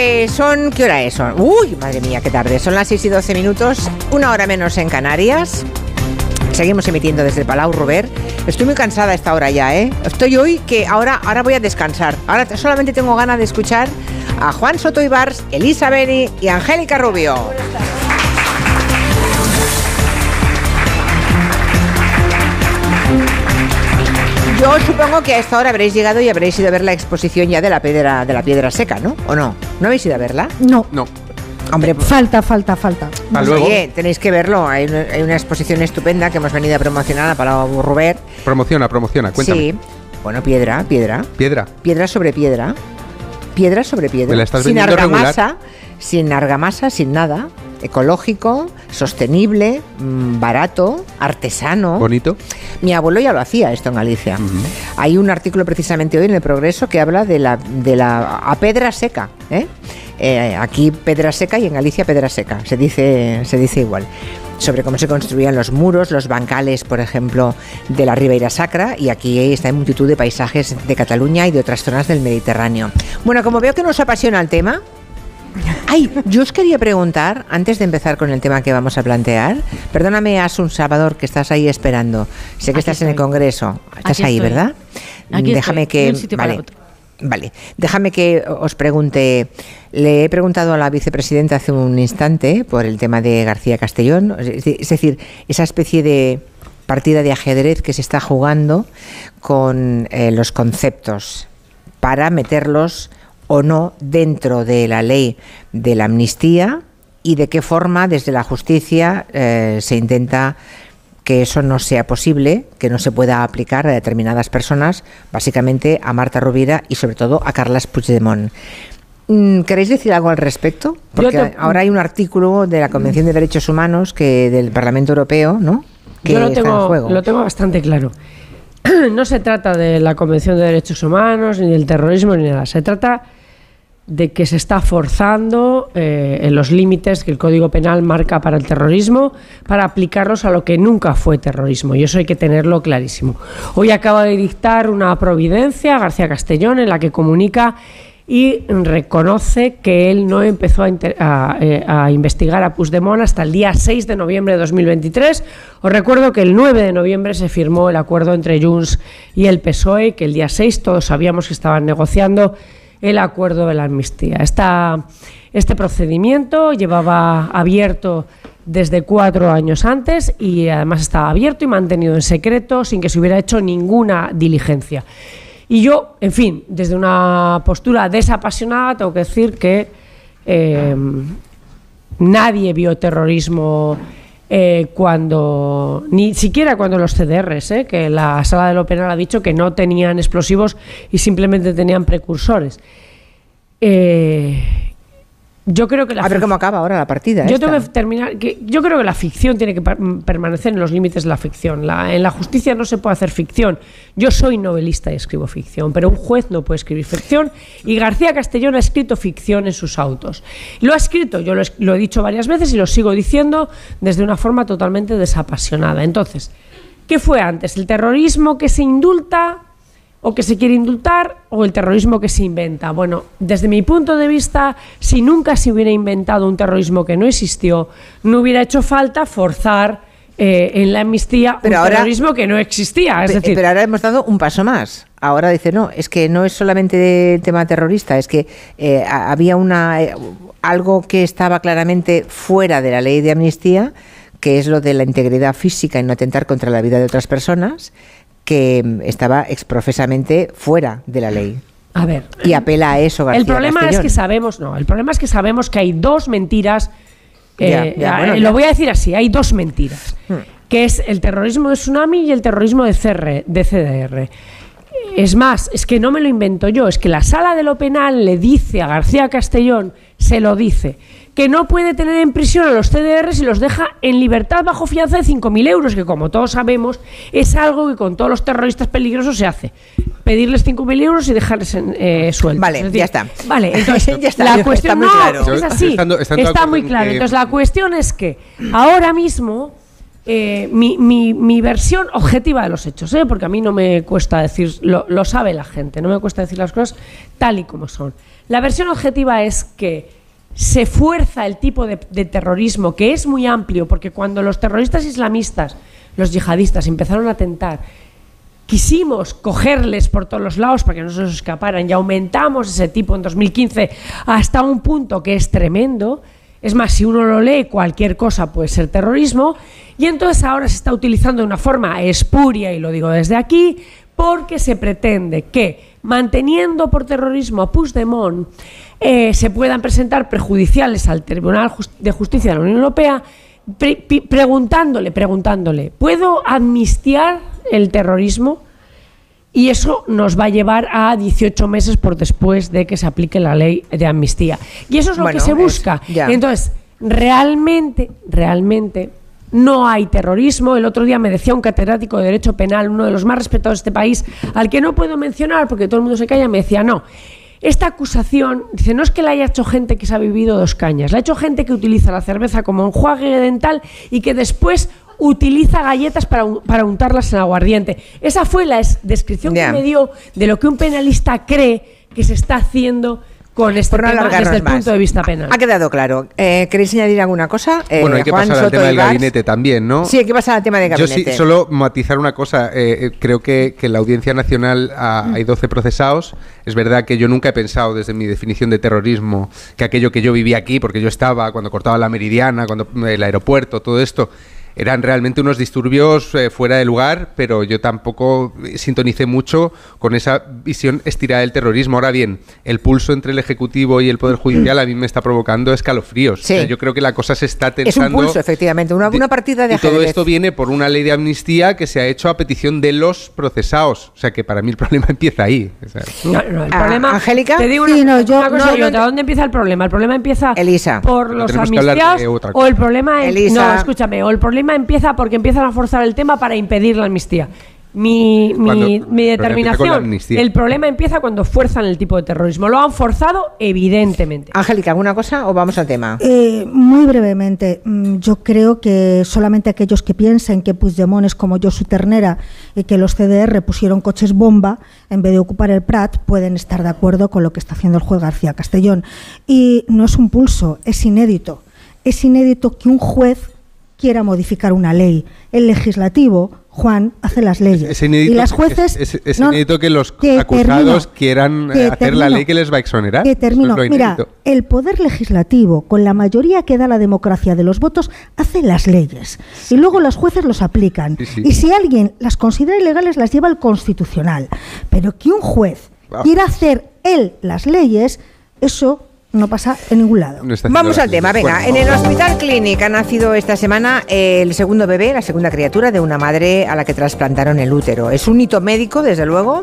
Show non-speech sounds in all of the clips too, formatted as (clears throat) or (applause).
pues son... ¿Qué hora es? Uy, madre mía, qué tarde. Son las 6 y 12 minutos, una hora menos en Canarias. Seguimos emitiendo desde el Palau Robert. Estoy muy cansada a esta hora ya, ¿eh? Estoy hoy que ahora, ahora voy a descansar. Ahora solamente tengo ganas de escuchar a Juan Soto Ibars, Elisa y Angélica Rubio. Yo supongo que a esta hora habréis llegado y habréis ido a ver la exposición ya de la piedra, de la piedra seca, ¿no? ¿O no? ¿No habéis ido a verla? No. No. Hombre, pues, Falta, falta, falta. Hasta luego. oye, tenéis que verlo. Hay una, hay una exposición estupenda que hemos venido a promocionar a Palau Robert. Promociona, promociona, cuéntame. Sí. Bueno, piedra, piedra. Piedra. Piedra sobre piedra. Piedra sobre piedra. Me la estás sin argamasa, sin argamasa, sin nada. Ecológico, sostenible, mm, barato, artesano. Bonito. Mi abuelo ya lo hacía esto en Galicia. Hay un artículo precisamente hoy en el Progreso que habla de la, de la a pedra seca. ¿eh? Eh, aquí pedra seca y en Galicia pedra seca. Se dice, se dice igual. Sobre cómo se construían los muros, los bancales, por ejemplo, de la Ribeira Sacra. Y aquí está en multitud de paisajes de Cataluña y de otras zonas del Mediterráneo. Bueno, como veo que nos apasiona el tema, Ay, yo os quería preguntar, antes de empezar con el tema que vamos a plantear, perdóname, Asun Salvador, que estás ahí esperando. Sé que Aquí estás en el. Congreso. Estás Aquí ahí, estoy. ¿verdad? Aquí Déjame estoy, que. un sitio para vale. otro. Vale, déjame que os pregunte. Le he preguntado a la vicepresidenta hace un instante por el tema de García Castellón, es decir, esa especie de partida de ajedrez que se está jugando con eh, los conceptos para meterlos o no dentro de la ley de la amnistía y de qué forma desde la justicia eh, se intenta que eso no sea posible, que no se pueda aplicar a determinadas personas, básicamente a Marta Rovira y sobre todo a Carlas Puigdemont. Mm, ¿Queréis decir algo al respecto? Porque te- ahora hay un artículo de la Convención de Derechos Humanos que del Parlamento Europeo, ¿no? Que Yo lo está en tengo, juego. lo tengo bastante claro. (clears throat) No se trata de la Convención de Derechos Humanos, ni del terrorismo, ni nada. Se trata de que se está forzando eh, en los límites que el Código Penal marca para el terrorismo para aplicarlos a lo que nunca fue terrorismo. Y eso hay que tenerlo clarísimo. Hoy acaba de dictar una providencia García Castellón en la que comunica y reconoce que él no empezó a, a, eh, a investigar a Puigdemont hasta el día 6 de noviembre de 2023. Os recuerdo que el 9 de noviembre se firmó el acuerdo entre Junts y el PSOE, que el día 6 todos sabíamos que estaban negociando el acuerdo de la amnistía. Este procedimiento llevaba abierto desde cuatro años antes y además estaba abierto y mantenido en secreto sin que se hubiera hecho ninguna diligencia. Y yo, en fin, desde una postura desapasionada, tengo que decir que eh, nadie vio terrorismo eh, cuando, ni siquiera cuando los CDRs, eh, que la sala de lo penal ha dicho que no tenían explosivos y simplemente tenían precursores. Eh, yo creo que la a ver cómo acaba ahora la partida. yo esta. tengo que terminar. Que yo creo que la ficción tiene que per- permanecer en los límites de la ficción. La- en la justicia no se puede hacer ficción. Yo soy novelista y escribo ficción, pero un juez no puede escribir ficción. Y García Castellón ha escrito ficción en sus autos. Lo ha escrito, yo lo he dicho varias veces y lo sigo diciendo desde una forma totalmente desapasionada. Entonces, ¿qué fue antes? ¿El terrorismo que se indulta o que se quiere indultar o el terrorismo que se inventa. Bueno, desde mi punto de vista, si nunca se hubiera inventado un terrorismo que no existió, no hubiera hecho falta forzar eh, en la amnistía Pero un ahora- terrorismo que no existía. Es Pe- decir, pero ahora hemos dado un paso más. Ahora dice, no, es que no es solamente tema terrorista, es que eh, había una eh, algo que estaba claramente fuera de la ley de amnistía, que es lo de la integridad física y no atentar contra la vida de otras personas, que mm, estaba exprofesamente fuera de la ley. a ver, Y apela a eso García el problema es Castellón. que sabemos, no, el problema es que sabemos que hay dos mentiras. Eh, ya, eh, bueno, lo ya. voy a decir así, hay dos mentiras, Hmm. que es el terrorismo de tsunami y el terrorismo de, CR, de CDR. Es más, es que no me lo invento yo, es que la sala de lo penal le dice a García Castellón, se lo dice, que no puede tener en prisión a los CDR si los deja en libertad bajo fianza de 5.000 euros, que como todos sabemos es algo que con todos los terroristas peligrosos se hace. Pedirles 5.000 euros y dejarles en, eh, sueltos. Vale, Es decir, ya está. Vale, (laughs) entonces Ya está, la está cuestión muy no, claro. es así. estando- estando está muy claro. Entonces la cuestión es que ahora mismo eh, mi, mi, versión objetiva de los hechos, ¿eh? porque a mí no me cuesta decir, lo, lo, sabe la gente, no me cuesta decir las cosas tal y como son. La versión objetiva es que se fuerza el tipo de, terrorismo, que es muy amplio, porque cuando los terroristas islamistas, los yihadistas, empezaron a atentar, quisimos cogerles por todos los lados para que no se nos escaparan y aumentamos ese tipo en 2015 hasta un punto que es tremendo. Es más, si uno lo lee, cualquier cosa puede ser terrorismo. Y entonces ahora se está utilizando de una forma espuria, y lo digo desde aquí, porque se pretende que, manteniendo por terrorismo a Puigdemont, eh, se puedan presentar prejudiciales al Tribunal de Justicia de la Unión Europea preguntándole, preguntándole, ¿puedo amnistiar el terrorismo? Y eso nos va a llevar a 18 meses por después de que se aplique la ley de amnistía. Y eso es lo que se busca. Entonces, realmente, realmente no hay terrorismo. El otro día me decía un catedrático de Derecho Penal, uno de los más respetados de este país, al que no puedo mencionar porque todo el mundo se calla, me decía, no, esta acusación, dice, no es que la haya hecho gente que se ha vivido dos cañas, la ha hecho gente que utiliza la cerveza como enjuague dental y que después utiliza galletas para, para untarlas en aguardiente. Esa fue la descripción que me dio de lo que un penalista cree que se está haciendo con este tema desde el punto de vista penal. Ha quedado claro. Eh, ¿Queréis añadir alguna cosa? Eh, bueno, hay que pasar al tema del gabinete también, ¿no? Sí, hay que pasar al tema del gabinete. Yo sí, solo matizar una cosa. Eh, creo que, que, en la Audiencia Nacional hay 12 procesados. Es verdad que yo nunca he pensado desde mi definición de terrorismo que aquello que yo vivía aquí, porque yo estaba cuando cortaba la meridiana, cuando el aeropuerto, todo esto eran realmente unos disturbios eh, fuera de lugar, pero yo tampoco sintonicé mucho con esa visión estirada del terrorismo. Ahora bien, el pulso entre el Ejecutivo y el Poder Judicial a mí me está provocando escalofríos. yo creo que la cosa se está tensando. Es un pulso, efectivamente, una, una partida de Y todo esto viene por una ley de amnistía que se ha hecho a petición de los procesados. O sea que para mí el problema (laughs) empieza ahí. no, no, el problema... Ah, ¿Angélica? Te digo una, cosa y otra. ¿Dónde empieza el problema? El problema empieza Elisa. por los amnistiados o el problema... Es, no, escúchame, o el problema empieza porque empiezan a forzar el tema para impedir la amnistía. Mi, mi, determinación. El problema empieza cuando fuerzan el tipo de terrorismo. Lo han forzado, evidentemente. Angélica, ¿alguna cosa o vamos al tema? Eh, muy brevemente. Mm, yo creo que solamente aquellos que piensen que Puigdemont es como yo su ternera y que los CDR pusieron coches bomba en vez de ocupar el Prat pueden estar de acuerdo con lo que está haciendo el juez García Castellón. Y no es un pulso, es inédito. Es inédito que un juez quiera modificar una ley. El legislativo, Juan, hace las leyes. y las jueces. Es, inédito que los acusados quieran eh, hacer la ley que les va a exonerar. Que termino. Mira, el poder legislativo, con la mayoría que da la democracia de los votos, hace las leyes. Y luego los jueces los aplican. Y si alguien las considera ilegales, las lleva al constitucional. Pero que un juez quiera hacer él las leyes, eso no pasa en ningún lado. Vamos al tema, venga. en el Hospital Clinic ha nacido esta semana el segundo bebé, la segunda criatura de una madre a la que trasplantaron el útero. Es un hito médico, desde luego,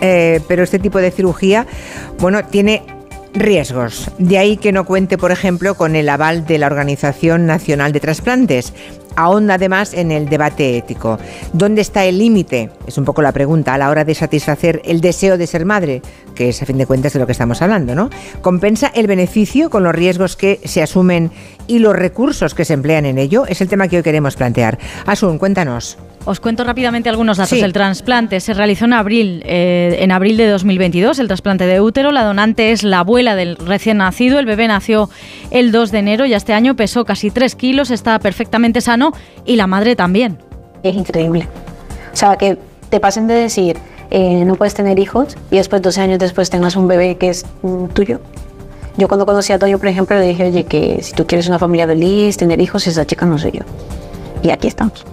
eh, pero este tipo de cirugía, bueno, tiene riesgos. De ahí que no cuente, por ejemplo, con el aval de la Organización Nacional de Trasplantes. Ahonda además en el debate ético. ¿Dónde está el límite? Es un poco la pregunta a la hora de satisfacer el deseo de ser madre, que es a fin de cuentas de lo que estamos hablando, ¿no? ¿Compensa el beneficio con los riesgos que se asumen y los recursos que se emplean en ello? Es el tema que hoy queremos plantear. Asun, cuéntanos. Os cuento rápidamente algunos datos. El trasplante se realizó en abril, eh, en abril de 2022, el trasplante de útero. La donante es la abuela del recién nacido. El bebé nació el 2 de enero y este año pesó casi 3 kilos, está perfectamente sano y la madre también. Es increíble. O sea, que te pasen de decir eh, no puedes tener hijos y después, 12 años después, tengas un bebé que es mm, tuyo. Yo cuando conocí a Toño, por ejemplo, le dije, oye, que si tú quieres una familia feliz, tener hijos, esa chica no soy yo. Y aquí estamos.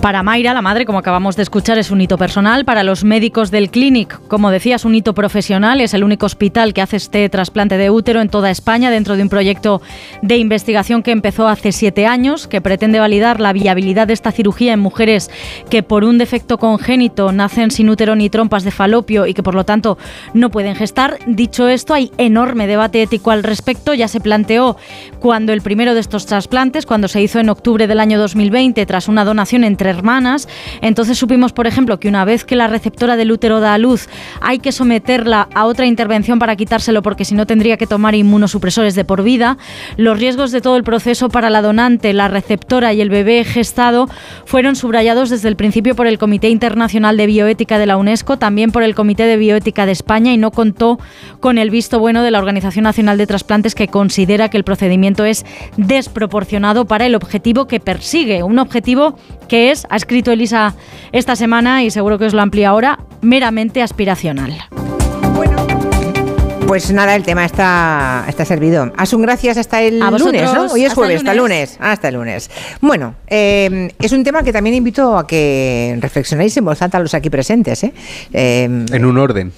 Para Mayra, la madre, como acabamos de escuchar, es un hito personal. Para los médicos del Clinic, como decías, un hito profesional. Es el único hospital que hace este trasplante de útero en toda España dentro de un proyecto de investigación que empezó hace siete años, que pretende validar la viabilidad de esta cirugía en mujeres que por un defecto congénito nacen sin útero ni trompas de falopio y que por lo tanto no pueden gestar. Dicho esto, hay enorme debate ético al respecto. Ya se planteó cuando el primero de estos trasplantes, cuando se hizo en octubre del año 2020, tras una donación entre hermanas. Entonces supimos, por ejemplo, que una vez que la receptora del útero da a luz, hay que someterla a otra intervención para quitárselo porque si no tendría que tomar inmunosupresores de por vida. Los riesgos de todo el proceso para la donante, la receptora y el bebé gestado fueron subrayados desde el principio por el Comité Internacional de Bioética de la UNESCO, también por el Comité de Bioética de España y no contó con el visto bueno de la Organización Nacional de Trasplantes que considera que el procedimiento es desproporcionado para el objetivo que persigue, un objetivo que es, ha escrito Elisa esta semana y seguro que os lo amplía ahora, meramente aspiracional. Pues nada, el tema está, está servido. Asun, gracias hasta el A vosotros, lunes, ¿no? Hoy es hasta jueves, el hasta el lunes. lunes. Hasta el lunes. Bueno, eh, es un tema que también invito a que reflexionéis en voz alta los aquí presentes, ¿eh? Eh, En un orden.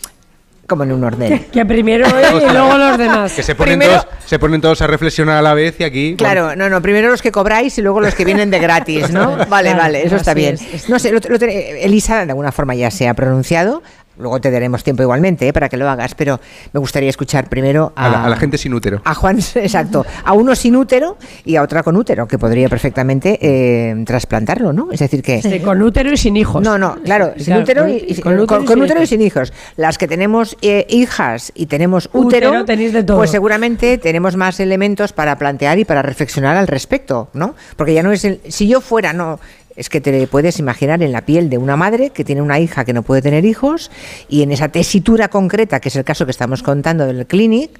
Como en un orden. Que primero él (laughs) y luego los demás. Que se ponen, Primero- todos, se ponen todos a reflexionar a la vez y aquí. Claro, no, no, primero los que cobráis y luego los que vienen de gratis, ¿no? (laughs) Vale, Claro, vale, eso está bien. es, es- No sé, lo- lo Elisa de alguna forma ya se ha pronunciado, luego te daremos tiempo igualmente ¿eh? para que lo hagas, pero me gustaría escuchar primero a, A la, a la gente sin útero. a Juan, (laughs) exacto, a uno sin útero y a otra con útero, que podría perfectamente eh, trasplantarlo, ¿no? Es decir, que... Sí, con útero y sin hijos. No, no, claro, sin Claro, útero con- y, y- con útero con- y con sin útero y hijos. sin hijos. Las que tenemos eh, hijas y tenemos útero, Útero tenéis de todo. pues seguramente tenemos más elementos para plantear y para reflexionar al respecto, ¿no? Porque ya no es el, si yo fuera, no, es que te puedes imaginar en la piel de una madre que tiene una hija que no puede tener hijos y en esa tesitura concreta, que es el caso que estamos contando del clinic,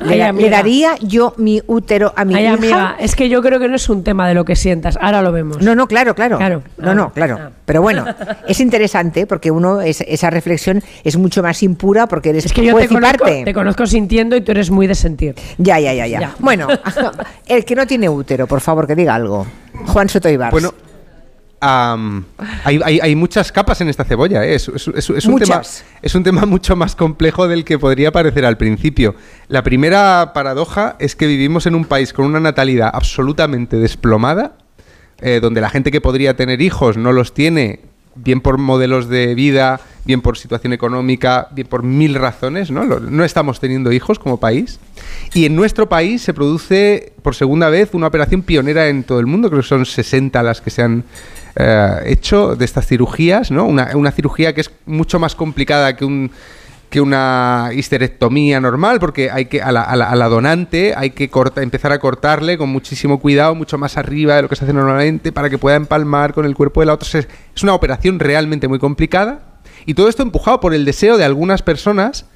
le, Ay, daría yo mi útero a mi Ay, hija. amiga, es que yo creo que no es un tema de lo que sientas. Ahora lo vemos. No, no, claro, claro. Claro. No, no, Ah, claro. ah. Pero bueno, es interesante porque uno, es- esa reflexión es mucho más impura porque eres Es que yo te y conozco, parte. te conozco sintiendo y tú eres muy de sentir. Ya, ya, ya, ya, Ya. Bueno, (laughs) el que no tiene útero, por favor, que diga algo. Juan Soto Ibars. Bueno, hay, hay- hay muchas capas en esta cebolla. ¿eh? Es, es- es- es un tema, Muchas. es un tema mucho más complejo del que podría parecer al principio. La primera paradoja es que vivimos en un país con una natalidad absolutamente desplomada, eh, donde la gente que podría tener hijos no los tiene, bien por modelos de vida, bien por situación económica, bien por mil razones, ¿no? No estamos teniendo hijos como país. Y en nuestro país se produce por segunda vez una operación pionera en todo el mundo, creo que son 60 las que se han eh, hecho de estas cirugías, ¿no? Una cirugía que es mucho más complicada que un que una histerectomía normal, porque hay que a la, a la- donante hay que empezar a cortarle con muchísimo cuidado, mucho más arriba de lo que se hace normalmente, para que pueda empalmar con el cuerpo de la otra. Es, es una operación realmente muy complicada. Y todo esto empujado por el deseo de algunas personas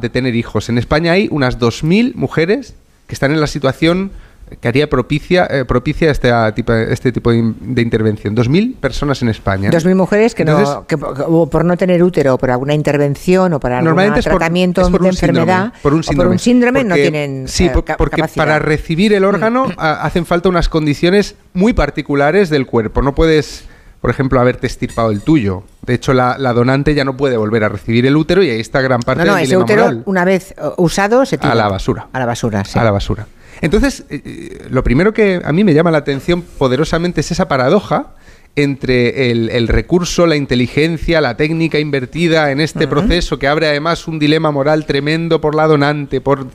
de tener hijos. En España hay unas 2.000 mujeres que están en la situación que haría propicia, eh, propicia este tipo, este tipo de, de intervención. 2.000 personas en España. Dos mil mujeres que Entonces, no, que por- o por no tener útero, o por alguna intervención o por algún Normalmente es por- tratamiento es por de un síndrome, enfermedad por un o por un síndrome no tienen sí, eh, por- porque. Mm. para recibir el órgano a- hacen falta unas condiciones muy particulares del cuerpo. No puedes, por ejemplo, haberte estirpado el tuyo. De hecho, la, la donante ya no puede volver a recibir el útero y ahí está gran parte no, no, del ese útero moral. una vez eh, usado se tira A la basura. A la basura, sí. a la basura. Entonces, eh, eh, lo primero que a mí me llama la atención poderosamente es esa paradoja entre el, el recurso, la inteligencia, la técnica invertida en este proceso que abre además un dilema moral tremendo por la donante, por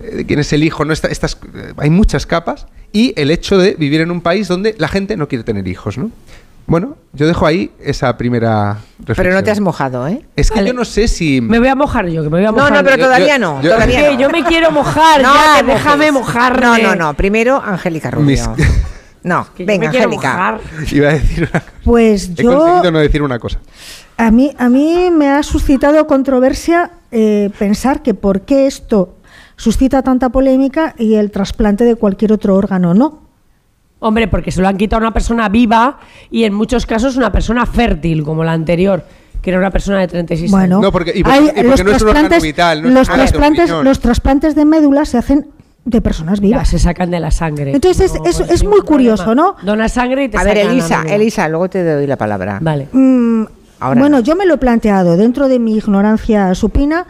eh, quién es el hijo, no Esta- estas, hay muchas capas y el hecho de vivir en un país donde la gente no quiere tener hijos, ¿no? Bueno, yo dejo ahí esa primera reflexión. Pero no te has mojado, ¿eh? Es que Vale. yo no sé si Me voy a mojar yo, que me voy a No, mojar. no, pero Yo- todavía yo- no. yo- todavía ¿Qué? no. Yo me quiero mojar No ya, déjame mojarme. No, no, no. Primero, Angélica Rubio. Mis- (laughs) No, Que venga, me quiero Angélica. mojar. iba a decir una cosa. Pues He yo conseguido no decir una cosa. A mí, a mí me ha suscitado controversia eh, pensar que por qué esto suscita tanta polémica y el trasplante de cualquier otro órgano no. Hombre, porque se lo han quitado a una persona viva y en muchos casos una persona fértil, como la anterior, que era una persona de 36 Bueno, años. No, porque- y porque- hay- y porque los no es un órgano trasplantes- vital, no los trasplantes, los trasplantes de médula se hacen de personas Ya, vivas. se sacan de la sangre. Entonces es- No, es- pues es muy curioso, problema. ¿no? Dona sangre y te A ver, Elisa. Elisa, luego te doy la palabra. Vale. Mm, Ahora bueno, no. yo me lo he planteado dentro de mi ignorancia supina.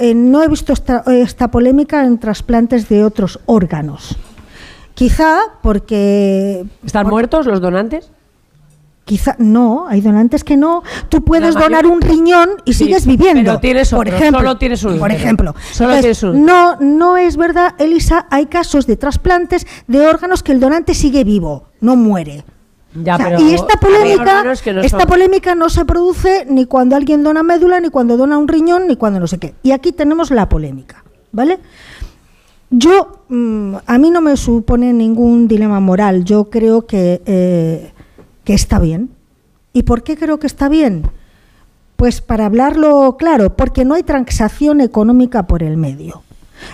eh, no he visto esta, esta polémica en trasplantes de otros órganos. Quizá porque ¿Están por- muertos los donantes? Quizá no, hay donantes que no. Tú puedes donar un riñón y Sí, sigues viviendo. pero tienes por otro, ejemplo, solo tienes un Por ejemplo. Solo Entonces, tienes un útero. no, no es verdad, Elisa. Hay casos de trasplantes de órganos que el donante sigue vivo, no muere. Ya, O sea, pero y esta polémica, no esta son- polémica no se produce ni cuando alguien dona médula, ni cuando dona un riñón, ni cuando no sé qué. Y aquí tenemos la polémica, ¿vale? Yo, mm, a mí no me supone ningún dilema moral. Yo creo que, eh, que está bien. ¿Y por qué creo que está bien? Pues para hablarlo claro, porque no hay transacción económica por el medio.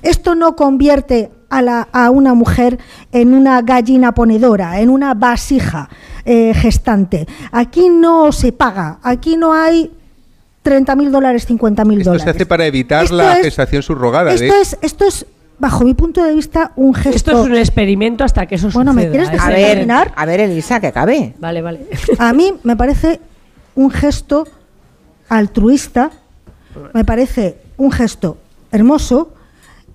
Esto no convierte a, la- a una mujer en una gallina ponedora, en una vasija eh, gestante. Aquí no se paga, aquí no hay 30.000 dólares, 50.000 Esto dólares. se hace para evitar Esto la es- gestación subrogada. Esto es, esto es, bajo mi punto de vista, un gesto. Esto es un experimento hasta que eso Bueno, ¿me suceda. quieres Es dejar A el- ver, terminar? a ver, Elisa, que acabe. Vale, vale. A mí me parece un gesto altruista, me parece un gesto hermoso.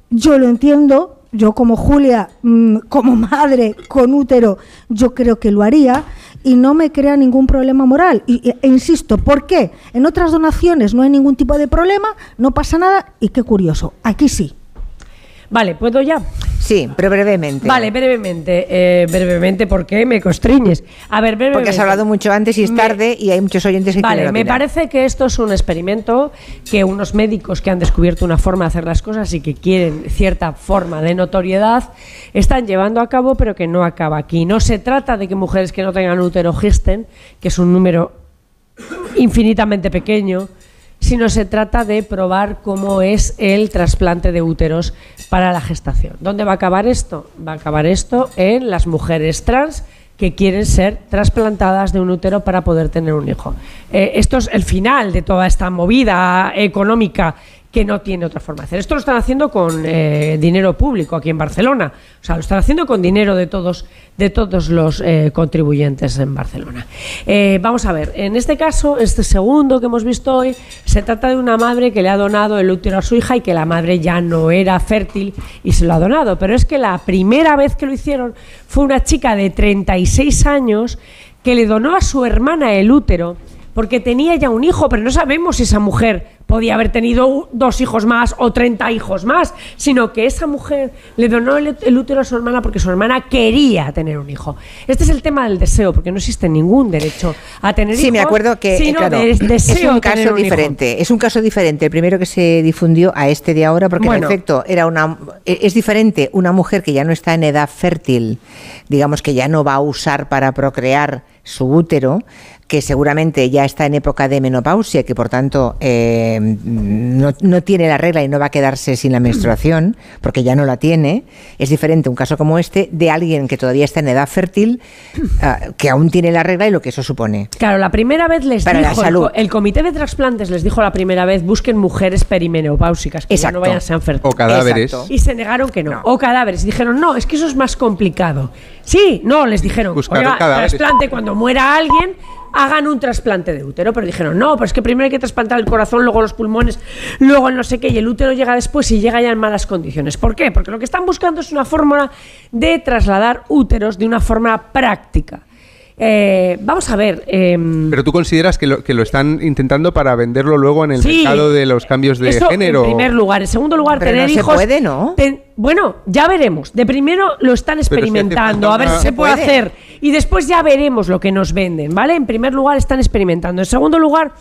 Yo lo entiendo, yo como Julia, mm, como madre con útero, yo creo que lo haría y no me crea ningún problema moral. Y, e- e insisto, ¿por qué? En otras donaciones no hay ningún tipo de problema, no pasa nada y qué curioso, aquí sí. Vale, ¿puedo ya? Sí, pero brevemente. Vale, brevemente, eh, brevemente, porque me constriñes. A ver, brevemente. Porque has hablado mucho antes y es Me- tarde y hay muchos oyentes que Vale, me parece que esto es un experimento que unos médicos que han descubierto una forma de hacer las cosas y que quieren cierta forma de notoriedad están llevando a cabo, pero que no acaba aquí. No se trata de que mujeres que no tengan útero gesten, que es un número infinitamente pequeño, sino se trata de probar cómo es el trasplante de úteros para la gestación. ¿Dónde va a acabar esto? Va a acabar esto en las mujeres trans que quieren ser trasplantadas de un útero para poder tener un hijo. Eh, esto es el final de toda esta movida económica que no tiene otra forma. Esto lo están haciendo con eh, dinero público aquí en Barcelona. O sea, lo están haciendo con dinero de todos, de todos los eh, contribuyentes en Barcelona. Eh, vamos a ver, en este caso, este segundo que hemos visto hoy, se trata de una madre que le ha donado el útero a su hija y que la madre ya no era fértil y se lo ha donado. Pero es que la primera vez que lo hicieron fue una chica de 36 años que le donó a su hermana el útero porque tenía ya un hijo, pero no sabemos si esa mujer podía haber tenido dos hijos más o 30 hijos más, sino que esa mujer le donó el, el útero a su hermana porque su hermana quería tener un hijo. Este es el tema del deseo, porque no existe ningún derecho a tener hijos. Sí, me acuerdo que eh, sino claro, de- es deseo un tener caso hijo. diferente. Es un caso diferente. El primero que se difundió a este de ahora, porque Bueno. en efecto era una e- es diferente una mujer que ya no está en edad fértil, digamos que ya no va a usar para procrear su útero, que seguramente ya está en época de menopausia, que por tanto eh, no, no tiene la regla y no va a quedarse sin la menstruación, porque ya no la tiene. Es diferente un caso como este de alguien que todavía está en edad fértil, ah, que aún tiene la regla y lo que eso supone. Claro, la primera vez les Para la dijo, el salud. el, comité de trasplantes les dijo la primera vez, busquen mujeres perimenopáusicas, que ya no vayan a ser fértiles. O cadáveres. Exacto. Y se negaron que no. No. O cadáveres. Y dijeron, no, es que eso es más complicado. Sí, no, les dijeron, Buscaron oiga, cadáveres. trasplante cuando muera alguien, hagan un trasplante de útero. Pero dijeron, no, pero es que primero hay que trasplantar el corazón, luego los pulmones, luego el no sé qué, y el útero llega después y llega ya en malas condiciones. ¿Por qué? Porque lo que están buscando es una fórmula de trasladar úteros de una forma práctica. Eh, vamos a ver. em, Pero tú consideras que lo, que lo están intentando para venderlo luego en el Sí. mercado de los cambios de Eso género. En primer lugar. En segundo lugar, Pero tener no se hijos. puede, ¿no? ten- bueno, ya veremos. De primero lo están experimentando, a ver si se puede puede. hacer. Y después ya veremos lo que nos venden, ¿vale? En primer lugar, están experimentando. En segundo lugar.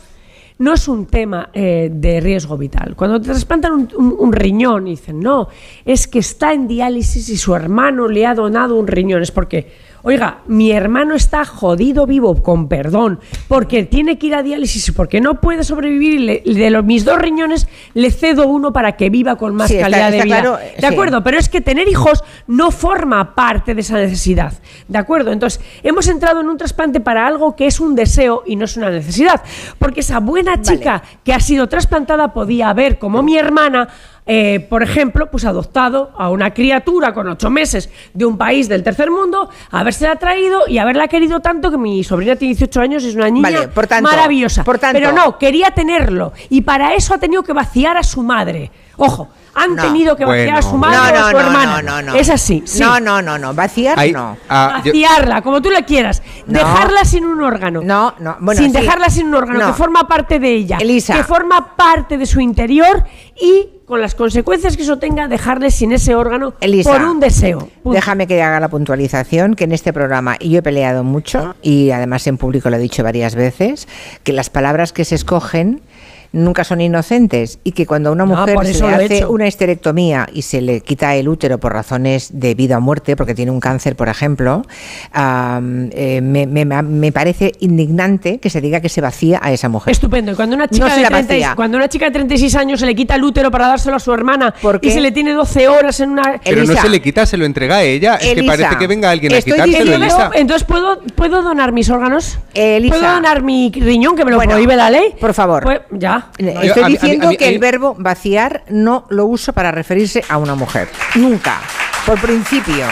No es un tema eh, de riesgo vital. Cuando te trasplantan un, un- riñón y dicen, no, es que está en diálisis y su hermano le ha donado un riñón. Es porque, oiga, mi hermano está jodido vivo, con perdón, porque tiene que ir a diálisis y porque no puede sobrevivir le- de los, mis dos riñones le cedo uno para que viva con más Sí, está- calidad de vida. claro, ¿De sí. acuerdo? Pero es que tener hijos no forma parte de esa necesidad. ¿De acuerdo? Entonces, hemos entrado en un trasplante para algo que es un deseo y no es una necesidad. Porque esa buena chica que ha sido trasplantada podía haber, como mi hermana, eh, por ejemplo, pues adoptado a una criatura con ocho meses de un país del tercer mundo, habérsela traído y haberla querido tanto que mi sobrina tiene 18 años y es una niña Vale, por tanto- maravillosa. por tanto- Pero no, quería tenerlo y para eso ha tenido que vaciar a su madre. Ojo, han No. tenido que vaciar a su madre no, o a no, su no, hermana. no, no, no. Es así, sí. No, no, no, no. Vaciar no. ah, yo- Vaciarla, como tú le quieras. No. Dejarla sin un órgano. No, no, bueno, sin sí. dejarla sin un órgano, No. que forma parte de ella. Elisa. Que forma parte de su interior y con las consecuencias que eso tenga, dejarle sin ese órgano Elisa, por un deseo. Punto. Déjame que haga la puntualización que en este programa y yo he peleado mucho y además en público lo he dicho varias veces que las palabras que se escogen nunca son inocentes y que cuando a una No, mujer se le he hace una esterectomía y se le quita el útero por razones de vida o muerte, porque tiene un cáncer, por ejemplo, eh, me, me- me parece indignante que se diga que se vacía a esa mujer. Estupendo. Y cuando una, chica No de la 30 y- vacía. cuando una chica de 36 años se le quita el útero para dárselo a su hermana ¿Por qué? y se le tiene 12 horas en una... Pero Elisa. no se le quita, se lo entrega a ella. Es que Elisa, parece que venga alguien a quitárselo, Elisa. Entonces, ¿puedo, ¿puedo donar mis órganos? Elisa. ¿Puedo donar mi riñón, que me lo Bueno, prohíbe la ley? por favor. Pues, ya. Eh, No, Estoy yo- a mí- a mí- diciendo a mí- que el verbo vaciar no lo uso para referirse a una mujer. Nunca. Por principio.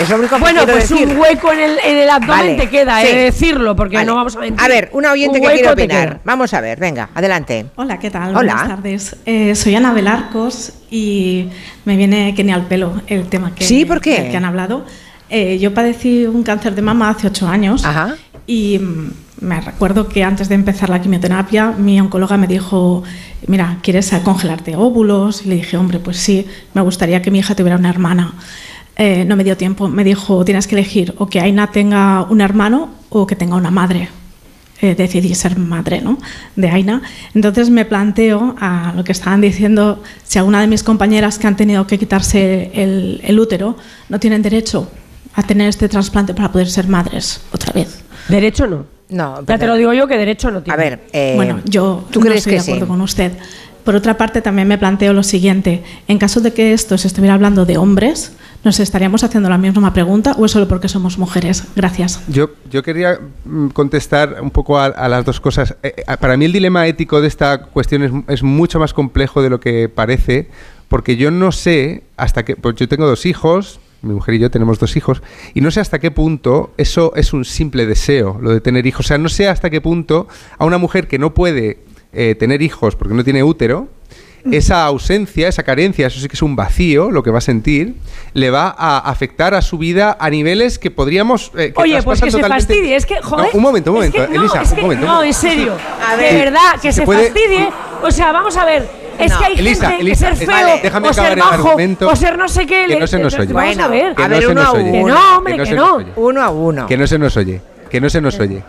Es lo único que Bueno, pues decir. un hueco en el, en el abdomen Vale, te queda, sí. he de decirlo, porque Vale. no vamos a mentir. A ver, una oyente Un que quiere opinar. Vamos a ver, venga, adelante. Hola, ¿qué tal? Hola. Buenas tardes. Eh, soy Ana Belarcos y me viene que ni al pelo el tema que, Sí, ¿por qué? que han hablado. Eh, yo padecí un cáncer de mama hace ocho años Ajá. Y mm, me recuerdo que antes de empezar la quimioterapia mi oncóloga me dijo, mira, ¿quieres congelarte óvulos? Y le dije, hombre, pues sí, me gustaría que mi hija tuviera una hermana. Eh, no me dio tiempo, me dijo, tienes que elegir o que Aina tenga un hermano o que tenga una madre eh, decidí ser madre ¿no? de Aina. Entonces me planteo a lo que estaban diciendo, si alguna de mis compañeras que han tenido que quitarse el, el útero no tienen derecho a tener este trasplante para poder ser madres otra vez. Derecho no. No, Ya pero- te lo digo yo que derecho no tiene. A ver, eh, bueno, yo ¿tú no crees estoy que de acuerdo sí? con usted. Por otra parte, también me planteo lo siguiente. En caso de que esto se estuviera hablando de hombres, ¿nos estaríamos haciendo la misma pregunta o es solo porque somos mujeres? Gracias. Yo, yo quería mm, contestar un poco a, a las dos cosas. Eh, eh, para mí el dilema ético de esta cuestión es, es mucho más complejo de lo que parece, porque yo no sé hasta qué... Pues yo tengo dos hijos, mi mujer y yo tenemos dos hijos, y no sé hasta qué punto eso es un simple deseo, lo de tener hijos. O sea, no sé hasta qué punto a una mujer que no puede eh, tener hijos porque no tiene útero, esa ausencia, esa carencia, eso sí que es un vacío, lo que va a sentir, le va a afectar a su vida a niveles que podríamos... eh, que Oye, pues que se fastidie, es que, joder. No, un momento, un es momento, que no, Elisa, es un que- momento. No, en serio. A de ver, verdad, que se se, puede- fastidie. O sea, vamos a ver. Es No. que hay Elisa, gente Elisa, que ser feo, vale, déjame o acabar ser el bajo, argumento. o ser no sé qué. Que no se nos oye. Vamos a ver. Que a no ver, se uno nos a oye. uno. Que no, hombre, Que no. Uno a uno. Que no se nos oye. Que no se nos oye.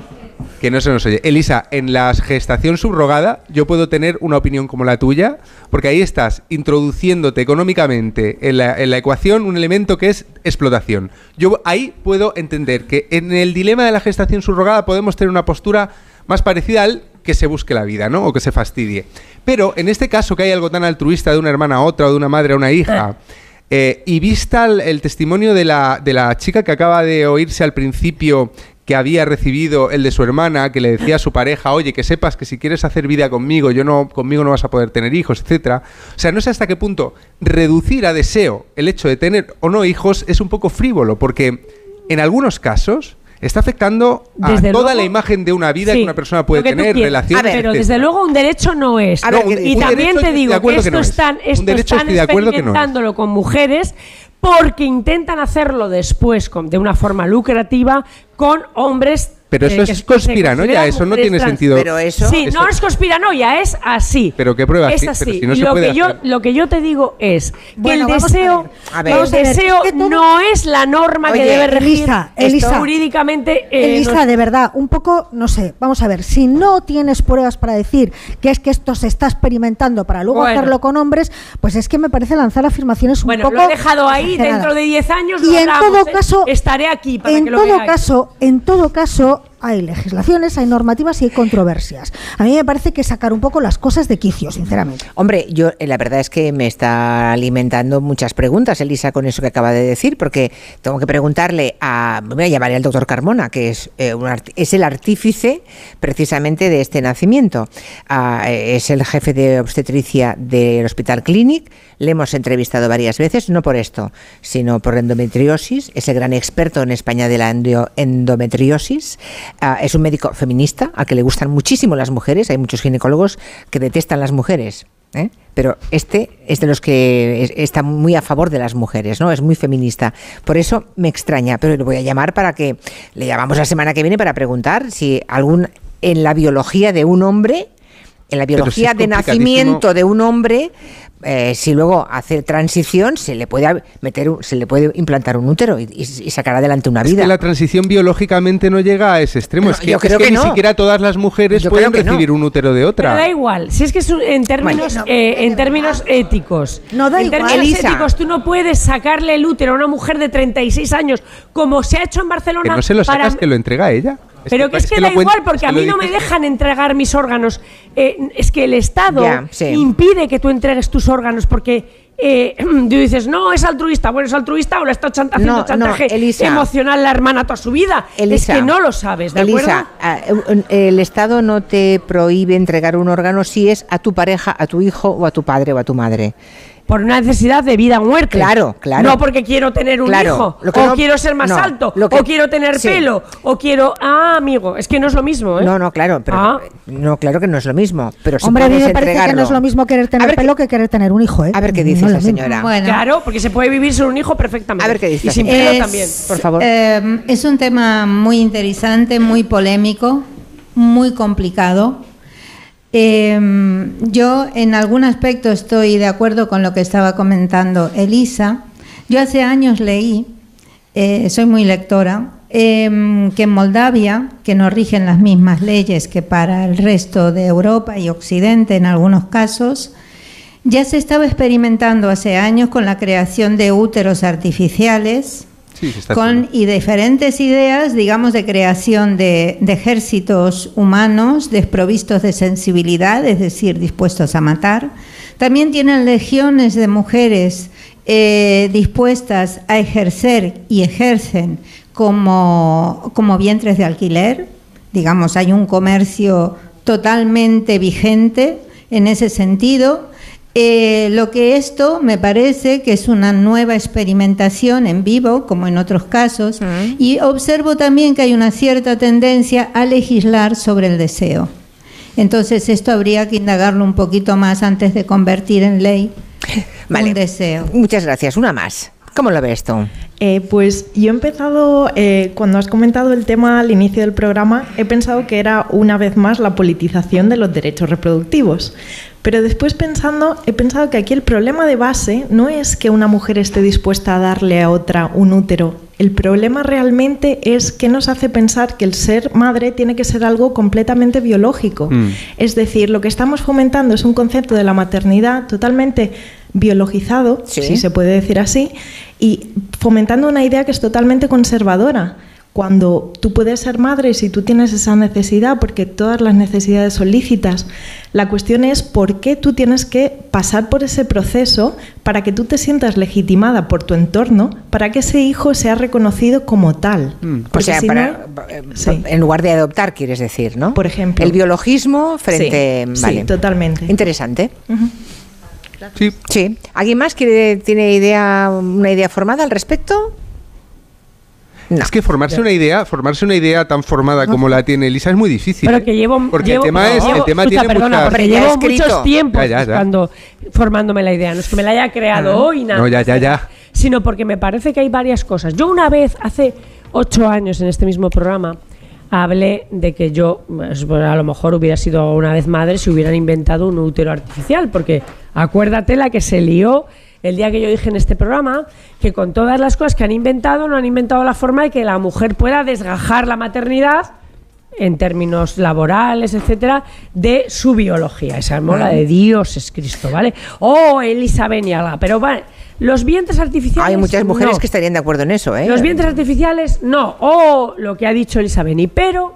Que no se nos oye. Elisa, en la gestación subrogada yo puedo tener una opinión como la tuya, porque ahí estás introduciéndote económicamente en la, en la ecuación un elemento que es explotación. Yo ahí puedo entender que en el dilema de la gestación subrogada podemos tener una postura más parecida al que se busque la vida, ¿no? O que se fastidie. Pero en este caso que hay algo tan altruista de una hermana a otra o de una madre a una hija, (laughs) eh, y vista el, el testimonio de la, de la chica que acaba de oírse al principio que había recibido el de su hermana, que le decía a su pareja, oye, que sepas que si quieres hacer vida conmigo, yo no, conmigo no vas a poder tener hijos, etcétera. O sea, no sé hasta qué punto reducir a deseo el hecho de tener o no hijos es un poco frívolo, porque en algunos casos está afectando a Desde toda luego- la imagen de una vida Sí, que una persona puede tener, relaciones, ver, pero desde luego un derecho no es. Ver, un- y un también te digo que esto no es. están, esto están que no es. experimentándolo con mujeres porque intentan hacerlo después con- de una forma lucrativa con hombres. Pero eso eh, es conspiranoia, eso no tiene trans. sentido. Pero eso- Sí, Eso- no es conspiranoia, es así. Pero qué pruebas, Es así. si no Y se lo puede que yo hacer. lo que yo te digo es que Bueno, el a deseo, ver. A ver. el deseo es que todo- no es la norma Oye, que debe regir Elisa, jurídicamente. eh, Elisa, de verdad, un poco, no sé, vamos a ver, si no tienes pruebas para decir que es que esto se está experimentando para luego Bueno. hacerlo con hombres, pues es que me parece lanzar afirmaciones un Bueno, poco lo he dejado ahí, exageradas. dentro de 10 años Y lo en hablamos, todo ¿eh? caso, estaré aquí para en que lo todo veáis. caso, en todo caso hay legislaciones, hay normativas y hay controversias. A mí me parece que sacar un poco las cosas de quicio, sinceramente. Hombre, yo eh, la verdad es que me está alimentando muchas preguntas, Elisa, con eso que acaba de decir, porque tengo que preguntarle a, me voy a llamar al doctor Carmona, que es, eh, un es el artífice precisamente de este nacimiento. Ah, eh, es el jefe de obstetricia del Hospital Clinic, le hemos entrevistado varias veces, no por esto, sino por endometriosis, es el gran experto en España de la endo- endometriosis, Es un médico feminista al que le gustan muchísimo las mujeres, hay muchos ginecólogos que detestan las mujeres. ¿eh? pero este es de los que es- está muy a favor de las mujeres, ¿no? Es muy feminista. Por eso me extraña, pero le voy a llamar para que le llamamos la semana que viene para preguntar si algún en la biología de un hombre, en la Pero si biología de nacimiento de un hombre, eh, si luego hace transición, se le puede meter, un- se le puede implantar un útero y, y- y sacar adelante una Es vida. que la transición biológicamente no llega a ese extremo. Es que, yo creo es que que ni siquiera todas las mujeres Yo pueden no. recibir un útero de Pero otra. da igual, si es que es un- en términos, Bueno, no, eh, en términos éticos. No da en igual. términos Elisa. éticos, tú no puedes sacarle el útero a una mujer de 36 años, como se ha hecho en Barcelona. Que no se lo para- sacas, que lo entrega ella. Pero que es que, da igual, porque que a mí no me dejan entregar mis órganos. Eh, es que el Estado sí. impide que tú entregues tus órganos porque eh, (clears throat) tú dices, no, es altruista. Bueno, es altruista o le está chanta- haciendo No, no, chantaje Elisa. emocional la hermana toda su vida. Elisa, es que no lo sabes, ¿de Elisa, acuerdo? ah, el Estado no te prohíbe entregar un órgano si es a tu pareja, a tu hijo o a tu padre o a tu madre. Por una necesidad de vida o muerte. Claro, claro. No porque quiero tener un Claro, hijo, lo que o no- quiero ser más no, alto, lo que- o quiero tener sí. pelo, o quiero... Ah, amigo, es que no es lo mismo, ¿eh? No, no, claro, pero Ah. no, claro que no es lo mismo. Pero si Hombre, a mí me parece que no es lo mismo querer tener ver pelo que querer tener un hijo, ¿eh? A ver qué dice es esa señora. Bueno. Claro, porque se puede vivir sin un hijo perfectamente. A ver qué dice Y sin pelo Es, también. por favor. eh, es un tema muy interesante, muy polémico, muy complicado. Eh, yo en algún aspecto estoy de acuerdo con lo que estaba comentando Elisa. Yo hace años leí, eh, soy muy lectora, eh, que en Moldavia, que no rigen las mismas leyes que para el resto de Europa y Occidente en algunos casos, ya se estaba experimentando hace años con la creación de úteros artificiales Sí, se está con y diferentes ideas, digamos, de creación de, de ejércitos humanos desprovistos de sensibilidad, es decir, dispuestos a matar. También tienen legiones de mujeres eh, dispuestas a ejercer y ejercen como, como vientres de alquiler. Digamos, hay un comercio totalmente vigente en ese sentido. Eh, lo que esto me parece que es una nueva experimentación en vivo, como en otros casos, y observo también que hay una cierta tendencia a legislar sobre el deseo. Entonces esto habría que indagarlo un poquito más antes de convertir en ley (laughs) Vale. un deseo. Muchas gracias. Una más. ¿Cómo lo ves tú? Eh, pues yo he empezado, eh, cuando has comentado el tema al inicio del programa, he pensado que era una vez más la politización de los derechos reproductivos. Pero después pensando, he pensado que aquí el problema de base no es que una mujer esté dispuesta a darle a otra un útero. El problema realmente es que nos hace pensar que el ser madre tiene que ser algo completamente biológico. Mm. Es decir, lo que estamos fomentando es un concepto de la maternidad totalmente biologizado, Sí. si se puede decir así, y fomentando una idea que es totalmente conservadora. Cuando tú puedes ser madre, si tú tienes esa necesidad, porque todas las necesidades son lícitas, la cuestión es por qué tú tienes que pasar por ese proceso para que tú te sientas legitimada por tu entorno, para que ese hijo sea reconocido como tal. O Porque sea, si para- no- eh, sí. en lugar de adoptar, quieres decir, ¿no? Por ejemplo. El biologismo frente. Sí, vale. sí, totalmente. Interesante. Sí. Sí. ¿Alguien más quiere, tiene idea, una idea formada al respecto? No. Es que formarse una idea, formarse una idea tan formada como la tiene Elisa es muy difícil. Pero ¿eh? que llevo, Porque llevo- el tema es, llevo- el tema escucha, tiene perdona, muchas. porque llevo muchos tiempos Ya, ya, ya. buscando, formándome la idea. No es que me la haya creado hoy, nada. No, ya, ya, ya. Sino porque me parece que hay varias cosas. Yo una vez, hace ocho años en este mismo programa, hablé de que yo, pues, bueno, a lo mejor hubiera sido una vez madre si hubieran inventado un útero artificial, porque acuérdate la que se lió el día que yo dije en este programa que con todas las cosas que han inventado, no han inventado la forma de que la mujer pueda desgajar la maternidad en términos laborales, etcétera, de su biología. Esa mola de Dios es Cristo, ¿vale? Oh, Elisa Beniaga. Pero vale, los vientres artificiales. Hay muchas mujeres no. que estarían de acuerdo en eso, ¿eh? Los vientres artificiales, no. O lo que ha dicho Elisa Beni. Pero,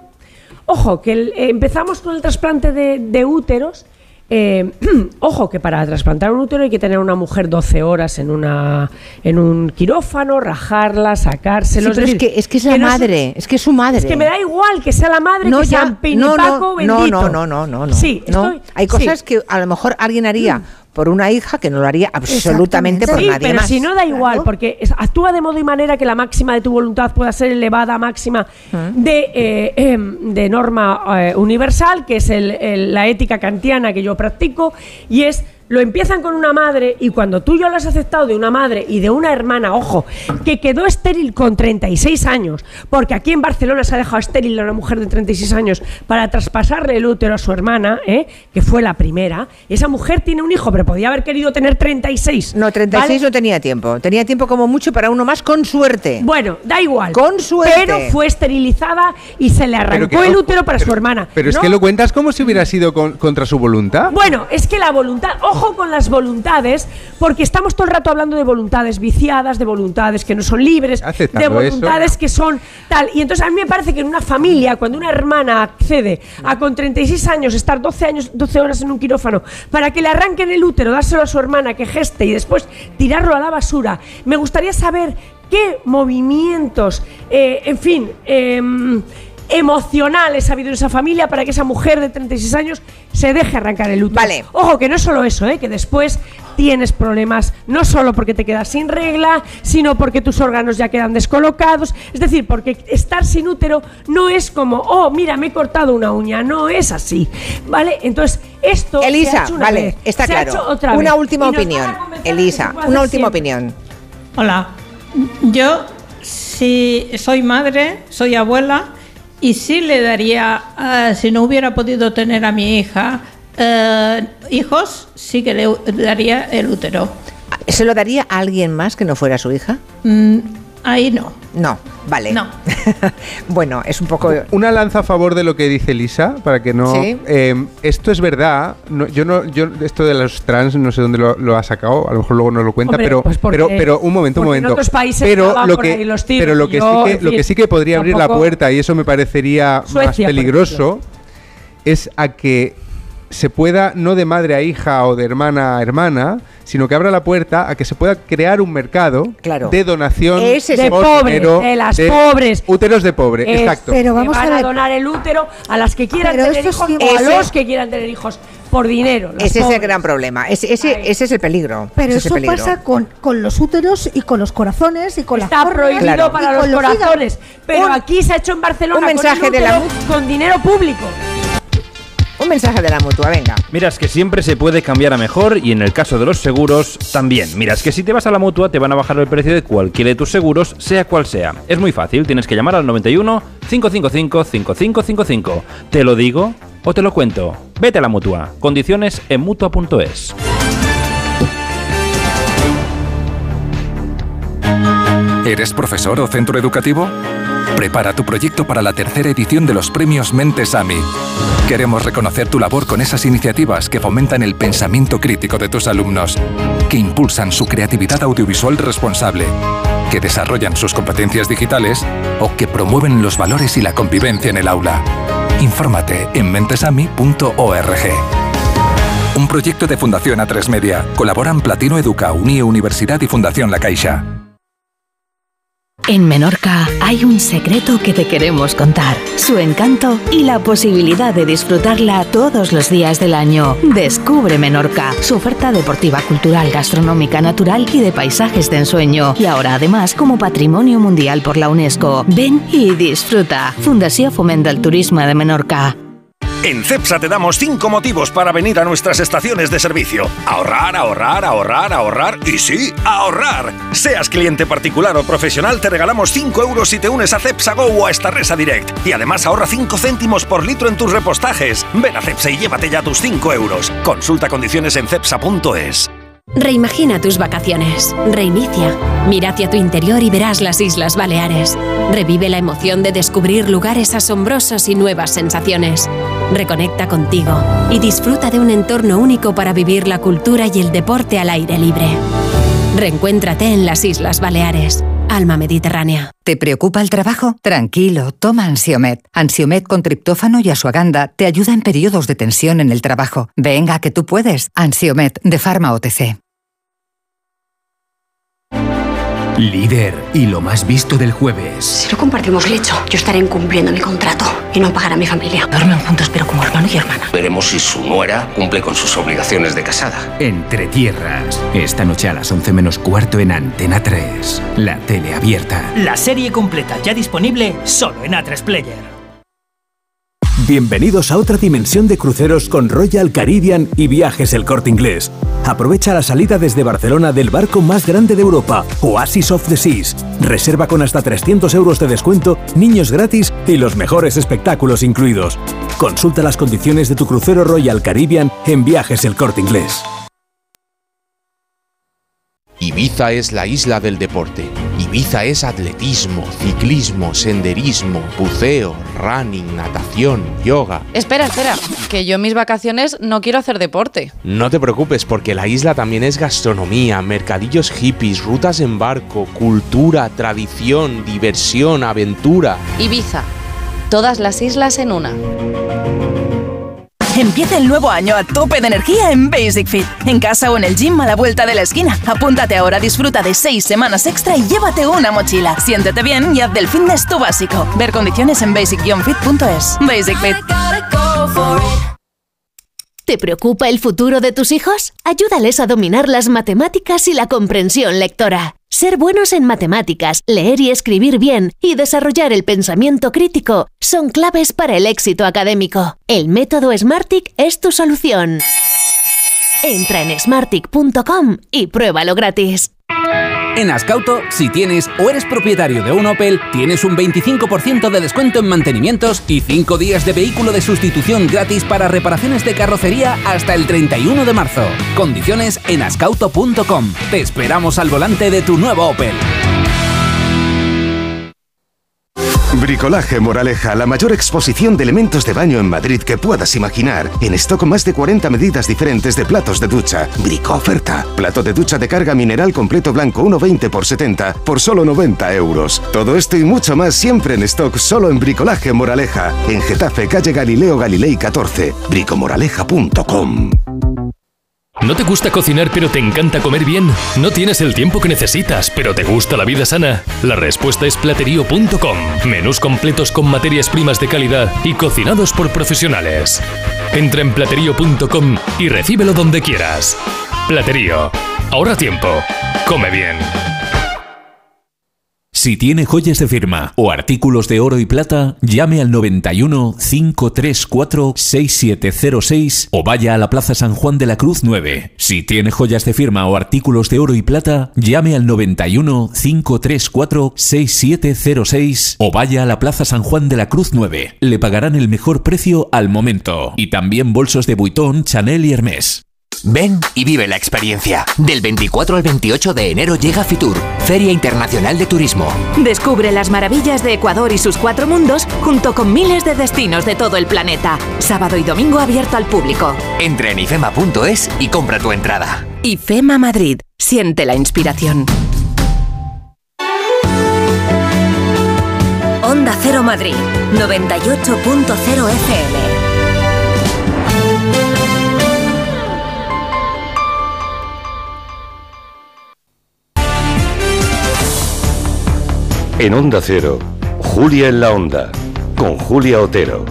ojo, que el- eh, empezamos con el trasplante de, de úteros. Eh, (clears throat) ojo, que para trasplantar un útero hay que tener una mujer 12 horas en una en un quirófano, rajarla, Sí, sacárselo. pero es que, es que es la no madre, es que es su madre. es que me da igual que sea la madre, no, que sea un no, no, bendito. no, no, no, no, no. Sí, estoy- Hay cosas sí. que a lo mejor alguien haría por una hija que no lo haría absolutamente por Sí, nadie pero más. si no da igual, porque actúa de modo y manera que la máxima de tu voluntad pueda ser elevada a máxima de, eh, em, de norma eh, universal, que es el- el- la ética kantiana que yo practico, y es lo empiezan con una madre y cuando tú ya lo has aceptado de una madre y de una hermana, ojo, que quedó estéril con 36 años, porque aquí en Barcelona se ha dejado estéril a una mujer de 36 años para traspasarle el útero a su hermana, ¿eh? que fue la primera, esa mujer tiene un hijo, pero podía haber querido tener 36. No, 36 ¿vale? no tenía tiempo. Tenía tiempo como mucho para uno más con suerte. Bueno, da igual. Con suerte. Pero fue esterilizada y se le arrancó que- el útero para su hermana. Pero es que lo cuentas como si hubiera sido con- contra su voluntad. Bueno, es que la voluntad, ojo con las voluntades, porque estamos todo el rato hablando de voluntades viciadas, de voluntades que no son libres, de eso. voluntades que son tal. Y entonces a mí me parece que en una familia, cuando una hermana accede a con 36 años estar 12 años, 12 horas en un quirófano para que le arranquen el útero, dárselo a su hermana que geste y después tirarlo a la basura, me gustaría saber qué movimientos, eh, en fin, em, emocionales ha habido en esa familia para que esa mujer de 36 años se deje arrancar el útero. Vale. Ojo, que no es solo eso, ¿eh? que después tienes problemas, no solo porque te quedas sin regla, sino porque tus órganos ya quedan descolocados. Es decir, porque estar sin útero no es como, oh, mira, me he cortado una uña, no es así. ¿Vale? Entonces, esto. se ha Elisa, hecho una vale, vez, está se ha claro. hecho otra una vez, última opinión. Elisa, una última siempre. opinión. Hola, yo si soy madre, soy abuela y sí le daría, ah, si no hubiera podido tener a mi hija eh, hijos, sí que le daría el útero. ¿Se lo daría a alguien más que no fuera su hija? Mm, ahí no. No, vale. No. (laughs) bueno, es un poco. Una lanza a favor de lo que dice Lisa, para que no. Sí. eh, esto es verdad. no- yo no, yo esto de los trans no sé dónde lo, lo ha sacado. A lo mejor luego no lo cuenta, Hombre, pero, pues porque- pero, pero un momento, un porque en momento. otros países pero lo por que, ahí los tiros pero lo que yo, sí que, lo que sí que podría abrir la puerta y eso me parecería más Suecia, peligroso es a que se pueda no de madre a hija o de hermana a hermana, sino que abra la puerta a que se pueda crear un mercado Claro. de donación Ese es De pobres, dinero de las de pobres. Úteros de pobre, Es- exacto. Pero vamos van a a, donar el útero a las que quieran Pero tener hijos sí- o a los que quieran tener hijos por dinero. Ese es el gran problema. Ese, ese, ese es el peligro. Pero ese es el eso peligro. pasa con, con los úteros y con los corazones y con Está las prohibido Claro. para los corazones. Pero Un- aquí se ha hecho en Barcelona un mensaje con, el de la con dinero público. Un mensaje de la mutua, venga. Mira, es que siempre se puede cambiar a mejor y en el caso de los seguros también. Mira, es que si te vas a la mutua te van a bajar el precio de cualquiera de tus seguros, sea cual sea. Es muy fácil, tienes que llamar al 91 555 5555. ¿Te lo digo o te lo cuento? Vete a la mutua. Condiciones en mutua.es. ¿Eres profesor o centro educativo? Prepara tu proyecto para la tercera edición de los premios Mentes AMI. Queremos reconocer tu labor con esas iniciativas que fomentan el pensamiento crítico de tus alumnos, que impulsan su creatividad audiovisual responsable, que desarrollan sus competencias digitales o que promueven los valores y la convivencia en el aula. Infórmate en mentesami.org. Un proyecto de Fundación A3 Media. Colaboran Platino Educa, Unie Universidad y Fundación La Caixa. En Menorca hay un secreto que te queremos contar, su encanto y la posibilidad de disfrutarla todos los días del año. Descubre Menorca, su oferta deportiva, cultural, gastronómica, natural y de paisajes de ensueño. Y ahora además como Patrimonio Mundial por la UNESCO. Ven y disfruta. Fundación Fomenta el Turismo de Menorca. En CEPSA te damos 5 motivos para venir a nuestras estaciones de servicio. Ahorrar, ahorrar, ahorrar, ahorrar y sí, ahorrar. Seas cliente particular o profesional, te regalamos 5 euros si te unes a CEPSA Go o a Estarresa Direct. Y además ahorra 5 céntimos por litro en tus repostajes. Ven a CEPSA y llévate ya tus 5 euros. Consulta condiciones en cepsa.es. Reimagina tus vacaciones. Reinicia. Mira hacia tu interior y verás las Islas Baleares. Revive la emoción de descubrir lugares asombrosos y nuevas sensaciones. Reconecta contigo y disfruta de un entorno único para vivir la cultura y el deporte al aire libre. Reencuéntrate en las Islas Baleares. Alma Mediterránea. ¿Te preocupa el trabajo? Tranquilo, toma Ansiomet. Ansiomet con triptófano y asuaganda te ayuda en periodos de tensión en el trabajo. Venga, que tú puedes. Ansiomet de Pharma OTC. Líder y lo más visto del jueves. Si no compartimos lecho, yo estaré incumpliendo mi contrato y no pagar a mi familia. Duermen juntos, pero como hermano y hermana. Veremos si su nuera cumple con sus obligaciones de casada. Entre tierras. Esta noche a las 11 menos cuarto en Antena 3. La tele abierta. La serie completa ya disponible solo en A3 Player. Bienvenidos a otra dimensión de cruceros con Royal Caribbean y Viajes El Corte Inglés. Aprovecha la salida desde Barcelona del barco más grande de Europa, Oasis of the Seas. Reserva con hasta 300 euros de descuento, niños gratis y los mejores espectáculos incluidos. Consulta las condiciones de tu crucero Royal Caribbean en Viajes El Corte Inglés. Ibiza es la isla del deporte. Ibiza es atletismo, ciclismo, senderismo, buceo, running, natación, yoga. Espera, espera, que yo en mis vacaciones no quiero hacer deporte. No te preocupes porque la isla también es gastronomía, mercadillos hippies, rutas en barco, cultura, tradición, diversión, aventura. Ibiza, todas las islas en una. Empieza el nuevo año a tope de energía en Basic Fit. En casa o en el gym a la vuelta de la esquina. Apúntate ahora, disfruta de seis semanas extra y llévate una mochila. Siéntete bien y haz del fitness tu básico. Ver condiciones en basic-fit.es. Basic Fit. ¿Te preocupa el futuro de tus hijos? Ayúdales a dominar las matemáticas y la comprensión lectora. Ser buenos en matemáticas, leer y escribir bien y desarrollar el pensamiento crítico son claves para el éxito académico. El método Smartick es tu solución. Entra en smartick.com y pruébalo gratis. En Ascauto, si tienes o eres propietario de un Opel, tienes un 25% de descuento en mantenimientos y 5 días de vehículo de sustitución gratis para reparaciones de carrocería hasta el 31 de marzo. Condiciones en ascauto.com. Te esperamos al volante de tu nuevo Opel. Bricolaje Moraleja, la mayor exposición de elementos de baño en Madrid que puedas imaginar. En stock más de 40 medidas diferentes de platos de ducha. Brico oferta. Plato de ducha de carga mineral completo blanco 1,20 por 70 por solo 90 euros. Todo esto y mucho más siempre en stock solo en Bricolaje Moraleja. En Getafe, calle Galileo Galilei 14. bricomoraleja.com. ¿No te gusta cocinar pero te encanta comer bien? ¿No tienes el tiempo que necesitas pero te gusta la vida sana? La respuesta es platerío.com. Menús completos con materias primas de calidad y cocinados por profesionales. Entra en platerío.com y recíbelo donde quieras. Platerío. Ahorra tiempo. Come bien. Si tiene joyas de firma o artículos de oro y plata, llame al 91 534 6706 o vaya a la Plaza San Juan de la Cruz 9. Si tiene joyas de firma o artículos de oro y plata, llame al 91 534 6706 o vaya a la Plaza San Juan de la Cruz 9. Le pagarán el mejor precio al momento. Y también bolsos de Vuitton, Chanel y Hermès. Ven y vive la experiencia. Del 24 al 28 de enero llega Fitur, Feria Internacional de Turismo. Descubre las maravillas de Ecuador y sus cuatro mundos junto con miles de destinos de todo el planeta. Sábado y domingo abierto al público. Entra en ifema.es y compra tu entrada. IFEMA Madrid. Siente la inspiración. Onda Cero Madrid. 98.0 FM. En Onda Cero, Julia en la Onda, con Julia Otero.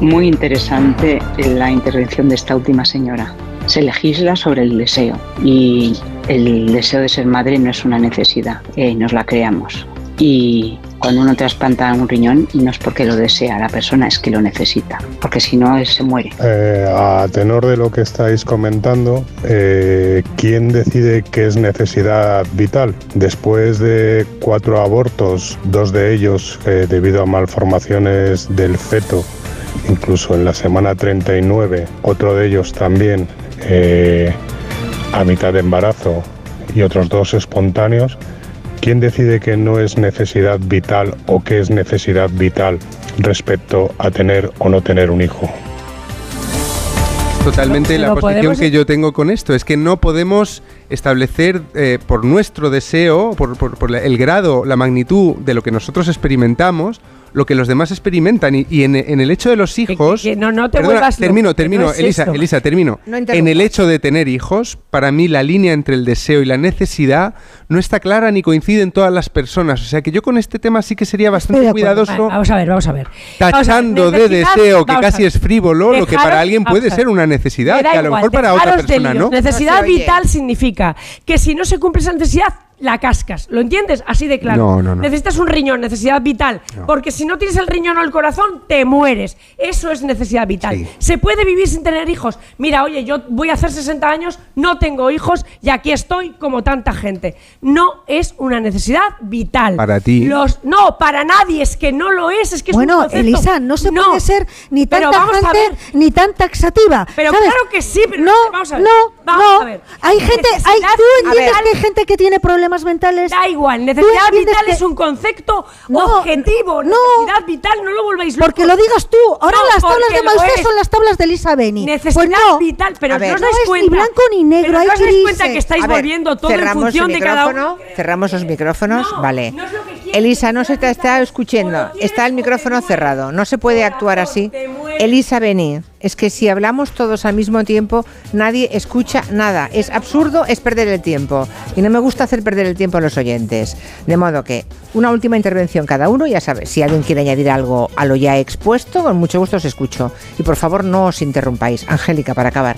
Muy interesante la intervención de esta última señora. Se legisla sobre el deseo y el deseo de ser madre no es una necesidad, eh, nos la creamos. Y cuando uno trasplanta un riñón no es porque lo desea la persona, es que lo necesita, porque si no se muere. Eh, a tenor de lo que estáis comentando, eh, ¿quién decide qué es necesidad vital? Después de cuatro abortos, dos de ellos eh, debido a malformaciones del feto, incluso en la semana 39, otro de ellos también a mitad de embarazo y otros dos espontáneos, ¿quién decide que no es necesidad vital o qué es necesidad vital respecto a tener o no tener un hijo? Totalmente la posición podemos- que yo tengo con esto es que no podemos establecer eh, por nuestro deseo, por, por- por la- el grado, la magnitud de lo que nosotros experimentamos, lo que los demás experimentan. Y, y en, en el hecho de los hijos... que no- no te Perdona, vuelvas Termino, termino, no es Elisa, esto. Elisa, termino. No en el hecho de tener hijos, para mí la línea entre el deseo y la necesidad no está clara ni coincide en todas las personas. O sea que yo con este tema sí que sería bastante cuidadoso Vale, Vamos a ver, vamos a ver. Vamos a ver, tachando de deseo que casi es frívolo, lo que para alguien puede ser una necesidad, que a lo igual, mejor para otra persona no. Necesidad vital significa que si no se cumple esa necesidad, la cascas. ¿Lo entiendes? Así de claro. No, no, no. Necesitas un riñón, necesidad vital. Porque si no tienes el riñón o el corazón, te mueres. Eso es necesidad vital. ¿Se puede vivir sin tener hijos? Mira, oye, yo voy a hacer 60 años, no tengo hijos y aquí estoy como tanta gente. No es una necesidad vital. Para ti. Los, no, para nadie. Es que no lo es. Es que es Bueno, un concepto. Elisa, no se puede ser ni tan Pero vamos a tajante ver. ni tan taxativa. Pero ¿sabes? claro que sí, pero no, vamos a ver. no, Vamos no. a ver. Hay gente, hay, Necesidad tú entiendes vital- que hay gente que tiene problemas mentales. Da igual, ¿Tú necesidad vital que- es un concepto No, objetivo. no. necesidad vital, no lo volváis locos. Porque lo digas tú. Ahora No, las tablas de es. son las tablas de Elisa Beni. Necesidad pues no. vital, pero ver, no os no dais es ni cuenta. blanco ni negro, pero hay no os dais cuenta que estáis ver, volviendo todo en función de cada uno. cerramos los micrófonos, vale. Elisa, no se te está escuchando, está el micrófono cerrado, no se puede actuar así. Elisa, vení, es que si hablamos todos al mismo tiempo, nadie escucha nada, es absurdo, es perder el tiempo. Y no me gusta hacer perder el tiempo a los oyentes. De modo que, una última intervención cada uno, ya sabes, si alguien quiere añadir algo a lo ya expuesto, con mucho gusto os escucho. Y por favor, no os interrumpáis. Angélica, para acabar.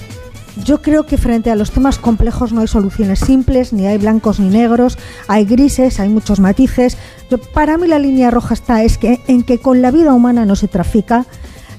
Yo creo que frente a los temas complejos no hay soluciones simples, ni hay blancos ni negros, hay grises, hay muchos matices. Para mí la línea roja está es que en que con la vida humana no se trafica.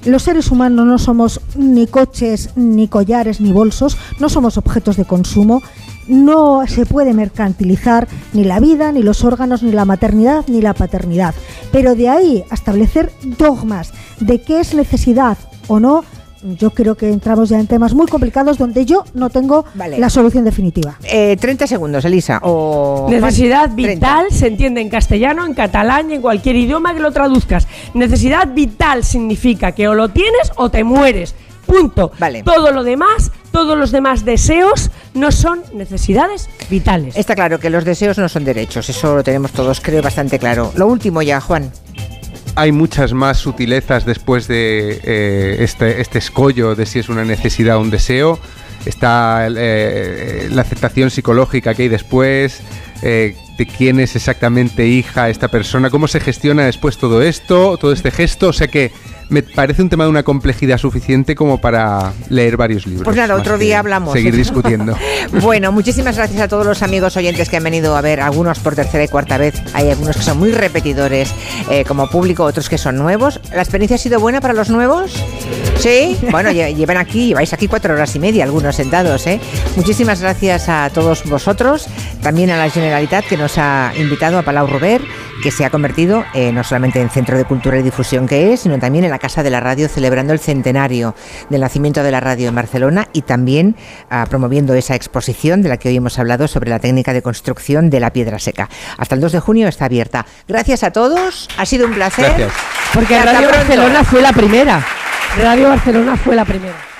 Los seres humanos no somos ni coches, ni collares, ni bolsos, no somos objetos de consumo. No se puede mercantilizar ni la vida, ni los órganos, ni la maternidad, ni la paternidad. Pero de ahí a establecer dogmas de qué es necesidad o no, yo creo que entramos ya en temas muy complicados donde yo no tengo Vale. la solución definitiva. Eh, 30 segundos, Elisa. O Necesidad Juan, 30. vital se entiende en castellano, en catalán y en cualquier idioma que lo traduzcas. Necesidad vital significa que o lo tienes o te mueres. Punto. Vale. Todo lo demás, todos los demás deseos no son necesidades vitales. Está claro que los deseos no son derechos, eso lo tenemos todos, creo, bastante claro. Lo último ya, Juan. Hay muchas más sutilezas después de eh, este, este escollo de si es una necesidad o un deseo. Está eh, la aceptación psicológica que hay después, eh, de quién es exactamente hija esta persona, cómo se gestiona después todo esto, todo este gesto. O sea que me parece un tema de una complejidad suficiente como para leer varios libros. Pues nada, otro día hablamos. Seguir (laughs) discutiendo. Bueno, muchísimas gracias a todos los amigos oyentes que han venido a ver, algunos por tercera y cuarta vez. Hay algunos que son muy repetidores eh, como público, otros que son nuevos. ¿La experiencia ha sido buena para los nuevos? Sí. Bueno, lle- llevan aquí, lleváis aquí cuatro horas y media, algunos sentados. ¿eh? Muchísimas gracias a todos vosotros, también a la Generalitat que nos ha invitado a Palau Robert, que se ha convertido eh, no solamente en centro de cultura y difusión que es, sino también en la Casa de la Radio celebrando el centenario del nacimiento de la radio en Barcelona y también ah, promoviendo esa exposición de la que hoy hemos hablado sobre la técnica de construcción de la piedra seca. Hasta el 2 de junio está abierta. Gracias a todos, ha sido un placer. Gracias. Porque Radio pronto. Barcelona fue la primera. Radio Barcelona fue la primera.